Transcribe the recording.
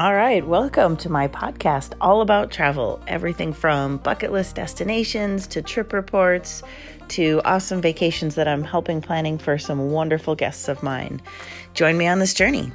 All right, welcome to my podcast, all about travel. Everything from bucket list destinations to trip reports to awesome vacations that I'm helping planning for some wonderful guests of mine. Join me on this journey.